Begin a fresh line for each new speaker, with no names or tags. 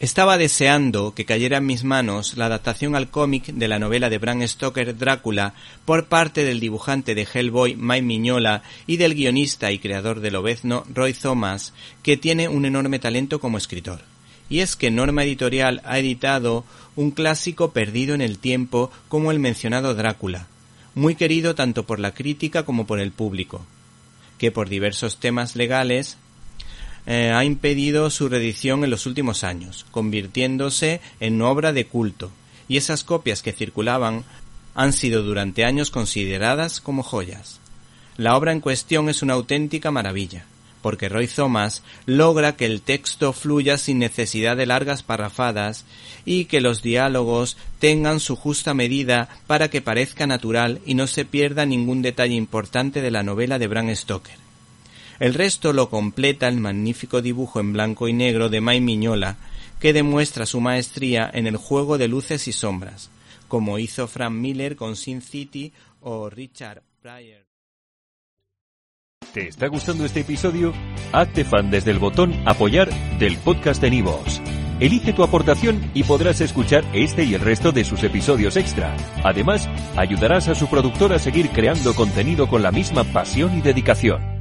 Estaba deseando que cayera en mis manos la adaptación al cómic de la novela de Bram Stoker Drácula por parte del dibujante de Hellboy Mike Miñola y del guionista y creador del Obezno Roy Thomas, que tiene un enorme talento como escritor. Y es que Norma Editorial ha editado un clásico perdido en el tiempo como el mencionado Drácula, muy querido tanto por la crítica como por el público, que por diversos temas legales eh, ha impedido su reedición en los últimos años, convirtiéndose en obra de culto, y esas copias que circulaban han sido durante años consideradas como joyas. La obra en cuestión es una auténtica maravilla, porque Roy Thomas logra que el texto fluya sin necesidad de largas parrafadas y que los diálogos tengan su justa medida para que parezca natural y no se pierda ningún detalle importante de la novela de Bram Stoker. El resto lo completa el magnífico dibujo en blanco y negro de May Miñola, que demuestra su maestría en el juego de luces y sombras, como hizo Frank Miller con Sin City o Richard Pryor.
¿Te está gustando este episodio? Hazte fan desde el botón Apoyar del podcast de Nivos. Elige tu aportación y podrás escuchar este y el resto de sus episodios extra. Además, ayudarás a su productor a seguir creando contenido con la misma pasión y dedicación.